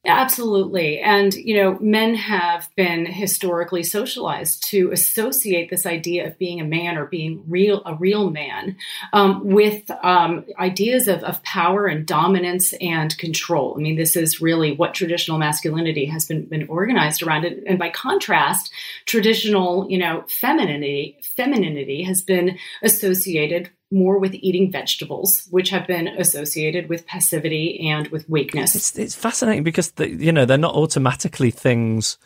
Absolutely. And, you know, men have been historically socialized to associate this idea of being a man or being real, a real man, um, with um, ideas of, of power and dominance and control. I mean, this is really what traditional masculinity has been, been organized around. It. And by contrast, traditional, you know, femininity, femininity has been associated more with eating vegetables, which have been associated with passivity and with weakness. It's, it's fascinating because the, you know they're not automatically things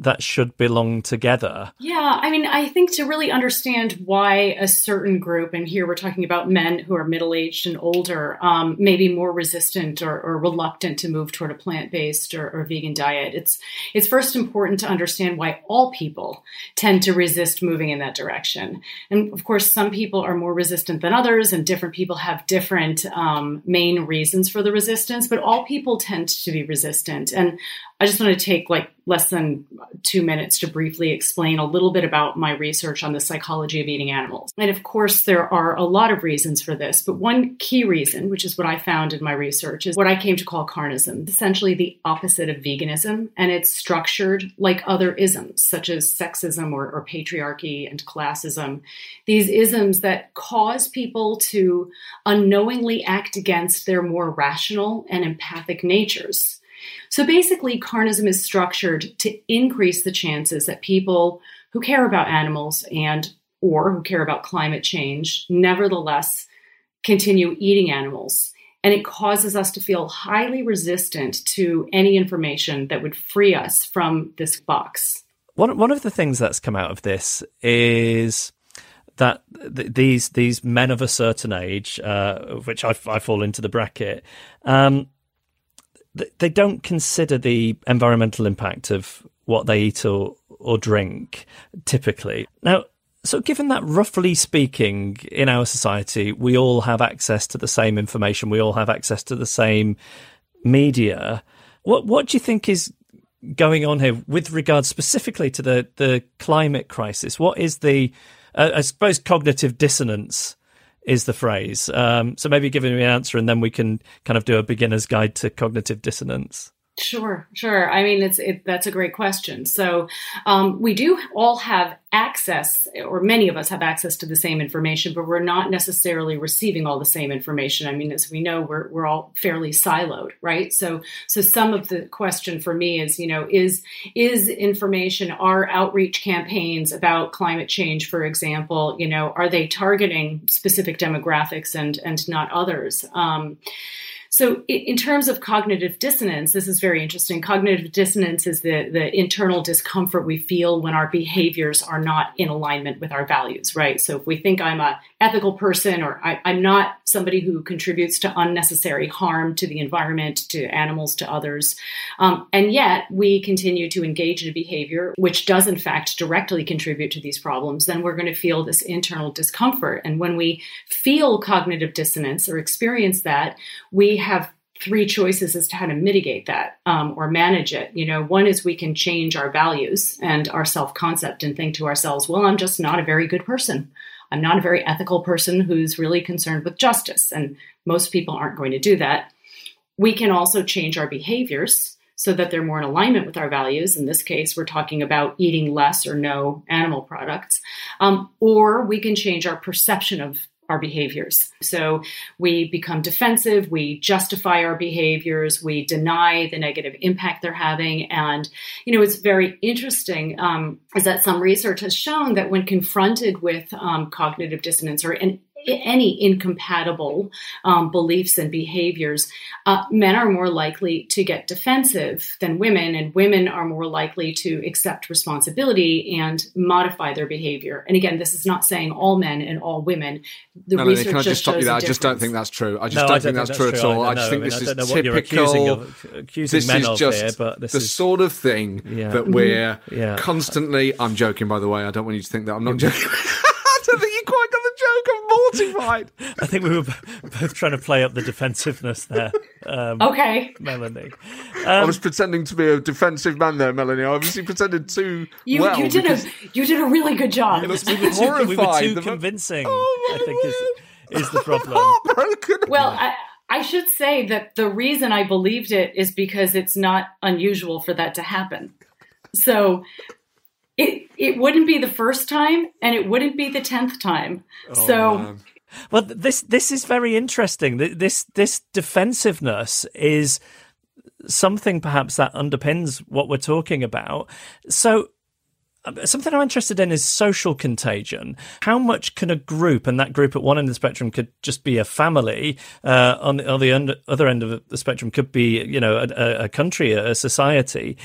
that should belong together? Yeah, I mean, I think to really understand why a certain group, and here we're talking about men who are middle aged and older, um, may be more resistant or, or, reluctant to move toward a plant based or, or, vegan diet. It's it's first important to understand why all people tend to resist moving in that direction. And of course, some people are more resistant than others, and different people have different um, main reasons for the resistance. But all people tend to be resistant, and I just want to take like less than two minutes to briefly explain a little bit about my research on the psychology of eating animals. And of course, there are a lot of reasons for this, but one key reason, which is what I found in my research, is what I came to call carnism, essentially the opposite of veganism. And it's structured like other isms, such as sexism or, or patriarchy and classism. These isms that cause people to unknowingly act against their more rational and empathic natures so basically, carnism is structured to increase the chances that people who care about animals and or who care about climate change nevertheless continue eating animals. And it causes us to feel highly resistant to any information that would free us from this box. One, one of the things that's come out of this is that th- these these men of a certain age, uh, which I, I, fall into the bracket, um, they don't consider the environmental impact of what they eat or, or drink typically. Now, so given that roughly speaking in our society we all have access to the same information, we all have access to the same media, what what do you think is going on here with regards specifically to the the climate crisis? What is the uh, I suppose cognitive dissonance is the phrase. Um, so maybe give me an answer and then we can kind of do a beginner's guide to cognitive dissonance. Sure, sure. I mean, it's it, that's a great question. So um, we do all have access, or many of us have access to the same information, but we're not necessarily receiving all the same information. I mean, as we know, we're we're all fairly siloed, right? So so some of the question for me is, you know, is is information, our outreach campaigns about climate change, for example, you know, are they targeting specific demographics and and not others? Um, so, in terms of cognitive dissonance, this is very interesting. Cognitive dissonance is the, the internal discomfort we feel when our behaviors are not in alignment with our values, right? So, if we think I'm a ethical person or I, am not somebody who contributes to unnecessary harm to the environment, to animals, to others, um, and yet we continue to engage in a behavior which does, in fact, directly contribute to these problems, then we're going to feel this internal discomfort. And when we feel cognitive dissonance or experience that, we have three choices as to how to mitigate that um, or manage it. You know, one is we can change our values and our self concept and think to ourselves, well, I'm just not a very good person. I'm not a very ethical person who's really concerned with justice. And most people aren't going to do that. We can also change our behaviors so that they're more in alignment with our values. In this case, we're talking about eating less or no animal products. Um, or we can change our perception of our behaviors. So we become defensive, we justify our behaviors, we deny the negative impact they're having. And, you know, it's very interesting um, is that some research has shown that when confronted with um, cognitive dissonance or an any incompatible um, beliefs and behaviors, uh, men are more likely to get defensive than women, and women are more likely to accept responsibility and modify their behavior. And again, this is not saying all men and all women. The no, research can I just stop you there? I just don't think that's true. I just no, don't, I think that's, true, at all. I, just think I mean, this is typical. Accusing, of, accusing this men is of just here, but this the is... sort of thing yeah. that we're yeah. constantly. I'm joking, by the way. I don't want you to think that I'm not joking. I don't think you quite got the joke. I'm. I think we were both trying to play up the defensiveness there. Um, okay, Melanie. Um, I was pretending to be a defensive man there, Melanie. I obviously pretended too you, well. You did a you did a really good job. we were too, we were too convincing. Oh, I think is is the problem. Heartbroken. Well, I, I should say that the reason I believed it is because it's not unusual for that to happen. So it it wouldn't be the first time and it wouldn't be the tenth time. Oh, so man. Well this this is very interesting. This this defensiveness is something perhaps that underpins what we're talking about. So um, something I'm interested in is social contagion. How much can a group, and that group at one end of the spectrum could just be a family, uh, on, the, on the other end of the spectrum could be, you know, a, a country, a society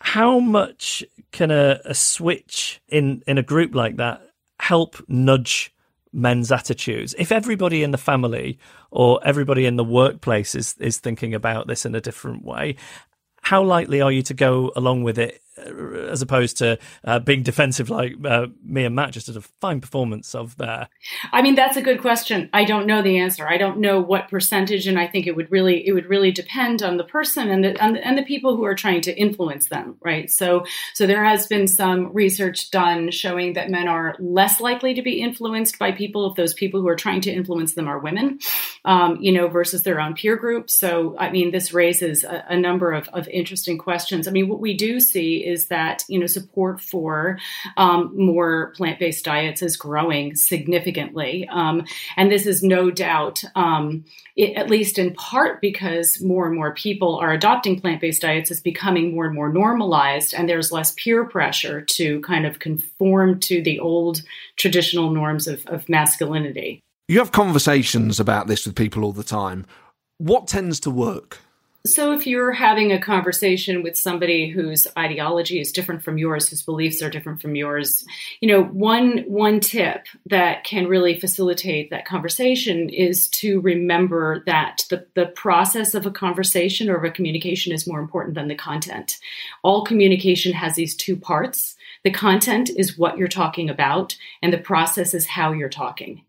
how much can a, a switch in in a group like that help nudge men's attitudes. If everybody in the family or everybody in the workplace is is thinking about this in a different way how likely are you to go along with it as opposed to uh, being defensive like uh, me and Matt just did a fine performance of there? I mean, that's a good question. I don't know the answer. I don't know what percentage, and I think it would really it would really depend on the person and the and the, and the people who are trying to influence them, right? So so there has been some research done showing that men are less likely to be influenced by people if those people who are trying to influence them are women, um, you know, versus their own peer group. So I mean, this raises a, a number of, of interesting questions. I mean, what we do see is that you know support for um, more plant-based diets is growing significantly, um, and this is no doubt, um, it, at least in part, because more and more people are adopting plant-based diets. is becoming more and more normalized, and there's less peer pressure to kind of conform to the old traditional norms of, of masculinity. You have conversations about this with people all the time. What tends to work? So, if you're having a conversation with somebody whose ideology is different from yours, whose beliefs are different from yours, you know, one one tip that can really facilitate that conversation is to remember that the, the process of a conversation or of a communication is more important than the content. All communication has these two parts. The content is what you're talking about, and the process is how you're talking.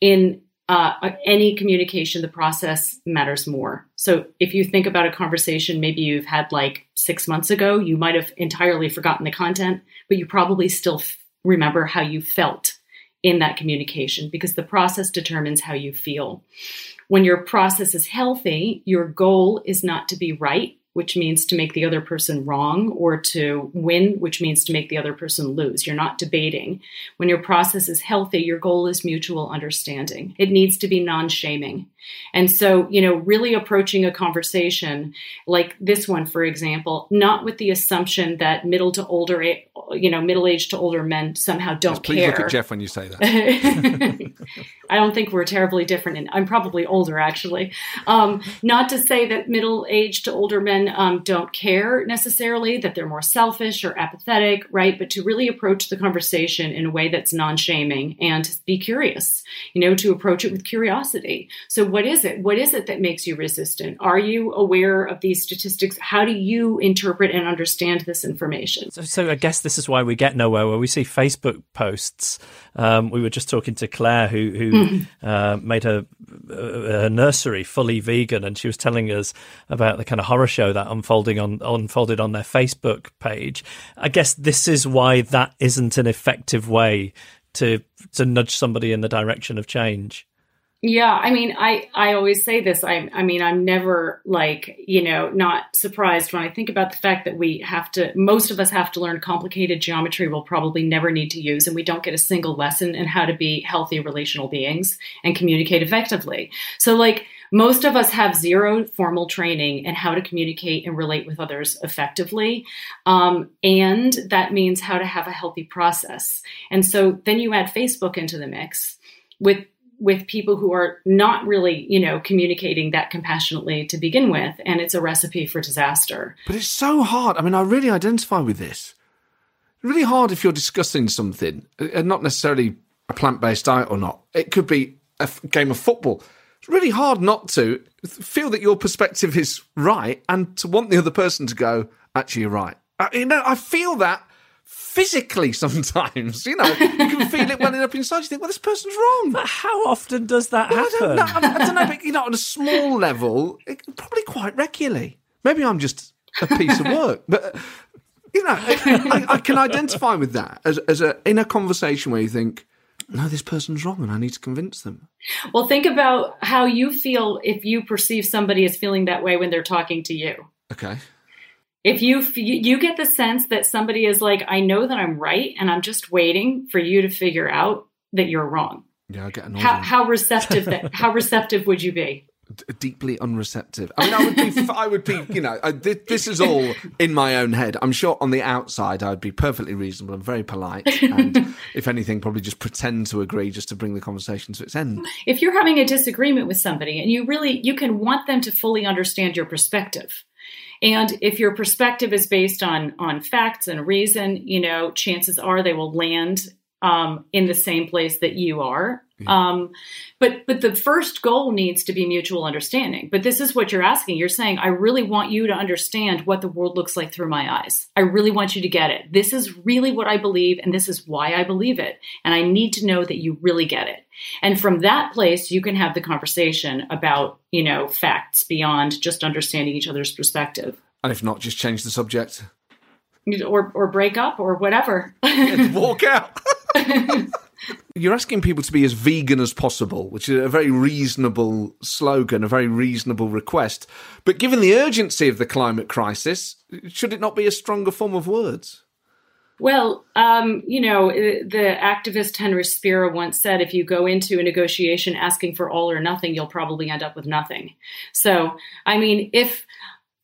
In uh, any communication, the process matters more. So if you think about a conversation maybe you've had like six months ago, you might have entirely forgotten the content, but you probably still f- remember how you felt in that communication because the process determines how you feel. When your process is healthy, your goal is not to be right which means to make the other person wrong, or to win, which means to make the other person lose. You're not debating. When your process is healthy, your goal is mutual understanding. It needs to be non shaming. And so, you know, really approaching a conversation like this one, for example, not with the assumption that middle to older, you know, middle aged to older men somehow don't yes, please care. Please look at Geoff when you say that. I don't think we're terribly different, and I'm probably older actually. Um, not to say that middle aged to older men um, don't care necessarily, that they're more selfish or apathetic, right? But to really approach the conversation in a way that's non shaming and be curious, you know, to approach it with curiosity. So, what is it? What is it that makes you resistant? Are you aware of these statistics? How do you interpret and understand this information? So, so I guess this is why we get nowhere where we see Facebook posts. Um, we were just talking to Claire, who, who mm-hmm. uh, made her, uh, nursery fully vegan, and she was telling us about the kind of horror show that unfolding on unfolded on their Facebook page. I guess this is why that isn't an effective way to to nudge somebody in the direction of change. Yeah, I mean, I I always say this. I I mean, I'm never like you know not surprised when I think about the fact that we have to. Most of us have to learn complicated geometry. We'll probably never need to use, and we don't get a single lesson in how to be healthy relational beings and communicate effectively. So, like most of us have zero formal training in how to communicate and relate with others effectively. Um, and that means how to have a healthy process. And so then you add Facebook into the mix with with people who are not really, you know, communicating that compassionately to begin with, and it's a recipe for disaster. But it's so hard. I mean, I really identify with this. really hard if you're discussing something, and uh, not necessarily a plant-based diet or not. It could be a f- game of football. It's really hard not to feel that your perspective is right and to want the other person to go, actually, you're right. I, you know, I feel that physically sometimes. You know, you can feel it welling up inside. You think, well, this person's wrong. But how often does that well, happen? I don't, know, I don't know, but you know, on a small level, it, probably quite regularly. Maybe I'm just a piece of work, but you know, I, I, can identify with that as, as a in a conversation where you think, no, this person's wrong, and I need to convince them. Well, think about how you feel if you perceive somebody as feeling that way when they're talking to you. Okay if you you get the sense that somebody is like i know that i'm right and i'm just waiting for you to figure out that you're wrong yeah i get annoyed how, how receptive that how receptive would you be D- deeply unreceptive. I mean, I would be, I would be, you know, I, this is all in my own head. I'm sure on the outside, I'd be perfectly reasonable and very polite, and if anything, probably just pretend to agree just to bring the conversation to its end. If you're having a disagreement with somebody and you really you can want them to fully understand your perspective. And if your perspective is based on on facts and reason, you know, chances are they will land um, in the same place that you are. Um, but but the first goal needs to be mutual understanding. But this is what you're asking. You're saying, I really want you to understand what the world looks like through my eyes. I really want you to get it. This is really what I believe, and this is why I believe it. And I need to know that you really get it. And from that place, you can have the conversation about you know facts beyond just understanding each other's perspective, And if not, just change the subject. or or break up or whatever. walk out. You're asking people to be as vegan as possible, which is a very reasonable slogan, a very reasonable request. But given the urgency of the climate crisis, should it not be a stronger form of words? Well, um, you know, the activist Henry Spira once said if you go into a negotiation asking for all or nothing, you'll probably end up with nothing. So, I mean, if,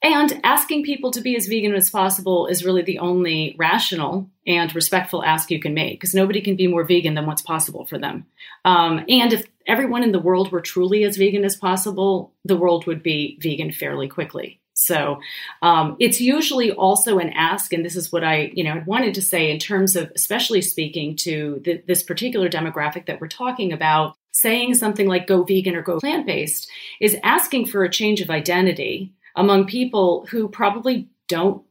and asking people to be as vegan as possible is really the only rational and respectful ask you can make because nobody can be more vegan than what's possible for them. Um, and if everyone in the world were truly as vegan as possible, the world would be vegan fairly quickly. So um, it's usually also an ask, and this is what I, you know, wanted to say in terms of, especially speaking to the, this particular demographic that we're talking about. Saying something like "go vegan" or "go plant-based" is asking for a change of identity among people who probably don't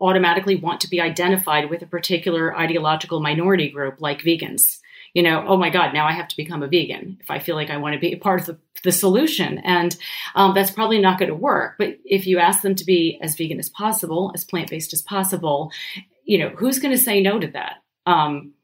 automatically want to be identified with a particular ideological minority group, like vegans you know, oh my God, now I have to become a vegan if I feel like I want to be a part of the, the solution. And um, that's probably not going to work. But if you ask them to be as vegan as possible, as plant based as possible, you know, who's going to say no to that? Um,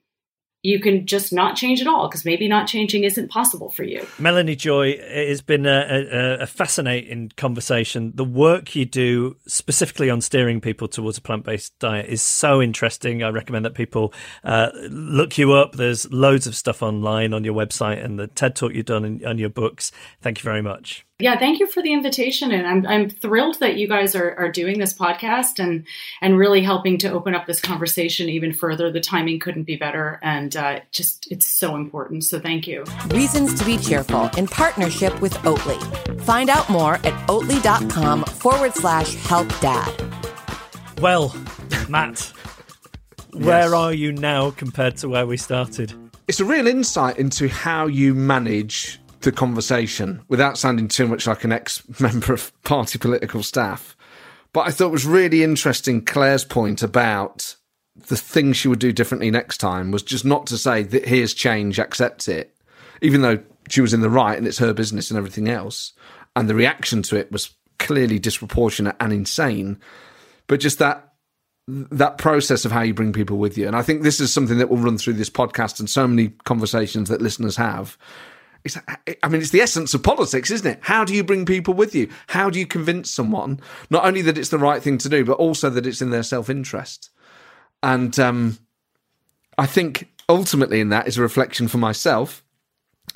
you can just not change at all because maybe not changing isn't possible for you. Melanie Joy, it has been a, a, a, fascinating conversation. The work you do specifically on steering people towards a plant based diet is so interesting. I recommend that people uh, look you up. There's loads of stuff online on your website and the TED talk you've done and your books. Thank you very much. Yeah, thank you for the invitation, and I'm I'm thrilled that you guys are, are doing this podcast and and really helping to open up this conversation even further. The timing couldn't be better, and uh, just it's so important. So thank you. Reasons to be cheerful in partnership with Oatly. Find out more at oatly.com forward slash help dad. Well, Matt, where are you now compared to where we started? It's a real insight into how you manage the conversation without sounding too much like an ex member of party political staff. But I thought it was really interesting Claire's point about the thing she would do differently next time was just not to say that here's change, accept it, even though she was in the right and it's her business and everything else. And the reaction to it was clearly disproportionate and insane. But just that that process of how you bring people with you. And I think this is something that will run through this podcast and so many conversations that listeners have it's, I mean, it's the essence of politics, isn't it? How do you bring people with you? How do you convince someone not only that it's the right thing to do, but also that it's in their self interest? And um, I think ultimately, in that is a reflection for myself.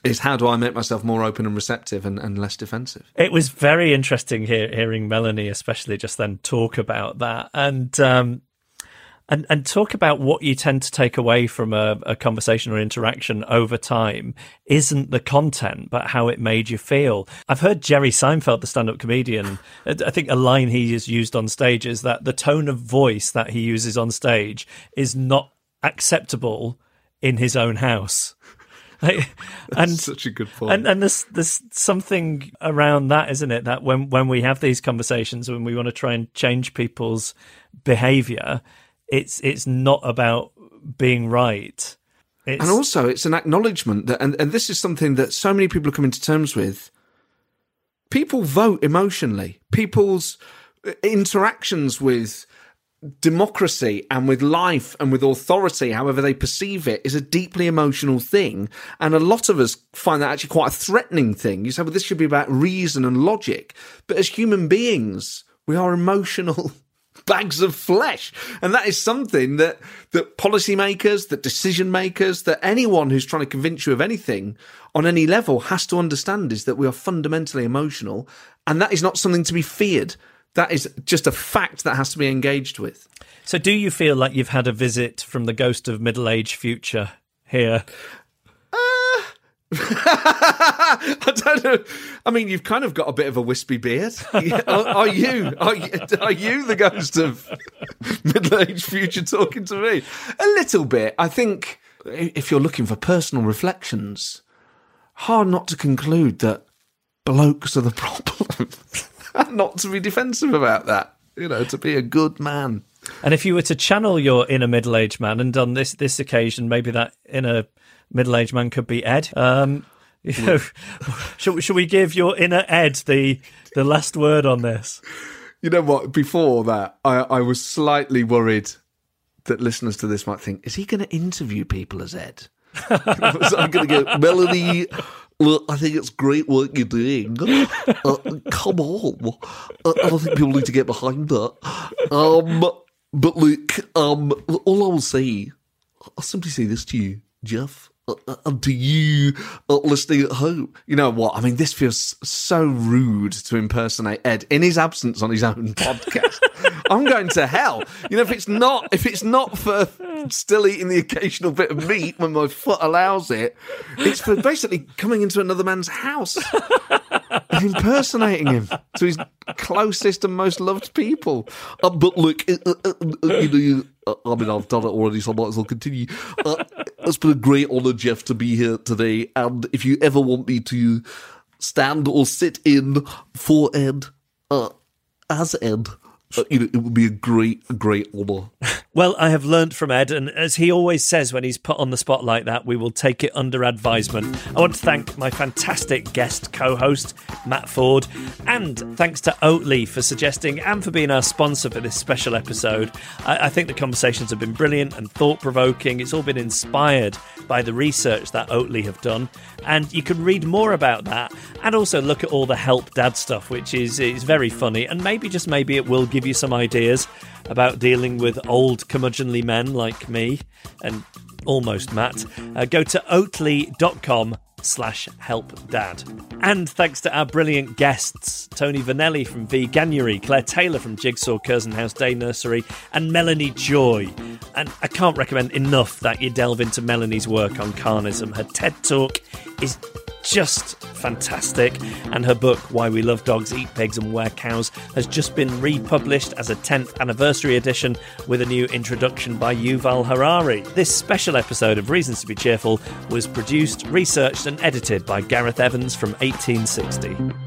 Is how do I make myself more open and receptive and, and less defensive? It was very interesting hear, hearing Melanie, especially just then, talk about that. And um, and and talk about what you tend to take away from a, a, conversation or interaction over time isn't the content, but how it made you feel. I've heard Jerry Seinfeld, the stand-up comedian, I think a line he has used on stage is that the tone of voice that he uses on stage is not acceptable in his own house. and such a good point. And, and there's there's something around that, isn't it? That when when we have these conversations, when we want to try and change people's behaviour, it's it's not about being right. It's... And also, it's an acknowledgement that, and, and this is something that so many people are coming to terms with. People vote emotionally. People's uh, interactions with democracy and with life and with authority, however they perceive it, is a deeply emotional thing. And a lot of us find that actually quite a threatening thing. You say, well, this should be about reason and logic. But as human beings, we are emotional bags of flesh. And that is something that, that policymakers, that decision makers, that anyone who's trying to convince you of anything on any level has to understand is that we are fundamentally emotional. And that is not something to be feared. That is just a fact that has to be engaged with. So, do you feel like you've had a visit from the ghost of middle age future here? I don't know. I mean, you've kind of got a bit of a wispy beard. Are, are you? Are? Are you the ghost of middle-aged future talking to me? A little bit. I think if you're looking for personal reflections, hard not to conclude that blokes are the problem. not to be defensive about that. You know, to be a good man. And if you were to channel your inner middle-aged man, and on this this occasion, maybe that inner middle-aged man could be Ed. Um, you know, should, should we give your inner Ed the the last word on this? You know what? Before that, I, I was slightly worried that listeners to this might think, is he going to interview people as Ed? so I'm going to go, Melanie, look, I think it's great work you're doing. Uh, come on. Uh, I think people need to get behind that. Um, but look, um, all I will say, I'll simply say this to you, Geoff. Uh, uh, to you uh, listening at home. You know what? I mean, this feels so rude to impersonate Ed in his absence on his own podcast. I'm going to hell. You know, if it's not if it's not for still eating the occasional bit of meat when my foot allows it, it's for basically coming into another man's house and impersonating him to his closest and most loved people. Uh, but look, uh, uh, uh, you know, uh, I mean, I've done it already, so I might as well continue. It's been a great honour, Geoff, to be here today. And if you ever want me to stand or sit in for Ed, uh, as Ed, Uh, it would be a great, great honour. Well, I have learned from Ed, and as he always says when he's put on the spot like that, we will take it under advisement. I want to thank my fantastic guest co host, Matt Forde, and thanks to Oatly for suggesting and for being our sponsor for this special episode. I, I think the conversations have been brilliant and thought provoking. It's all been inspired by the research that Oatly have done, and you can read more about that and also look at all the Help Dad stuff, which is, is very funny, and maybe, just maybe, it will give you some ideas about dealing with old curmudgeonly men like me and almost Matt, uh, go to oatly.com slash help dad. And thanks to our brilliant guests, Toni Vernelli from Veganuary, Claire Taylor from Jigsaw House Day Nursery, and Melanie Joy. And I can't recommend enough that you delve into Melanie's work on carnism. Her TED Talk is just fantastic. And her book, Why We Love Dogs, Eat Pigs, and Wear Cows, has just been republished as a 10th anniversary edition with a new introduction by Yuval Harari. This special episode of Reasons to Be Cheerful was produced, researched, and edited by Gareth Evans from 1860.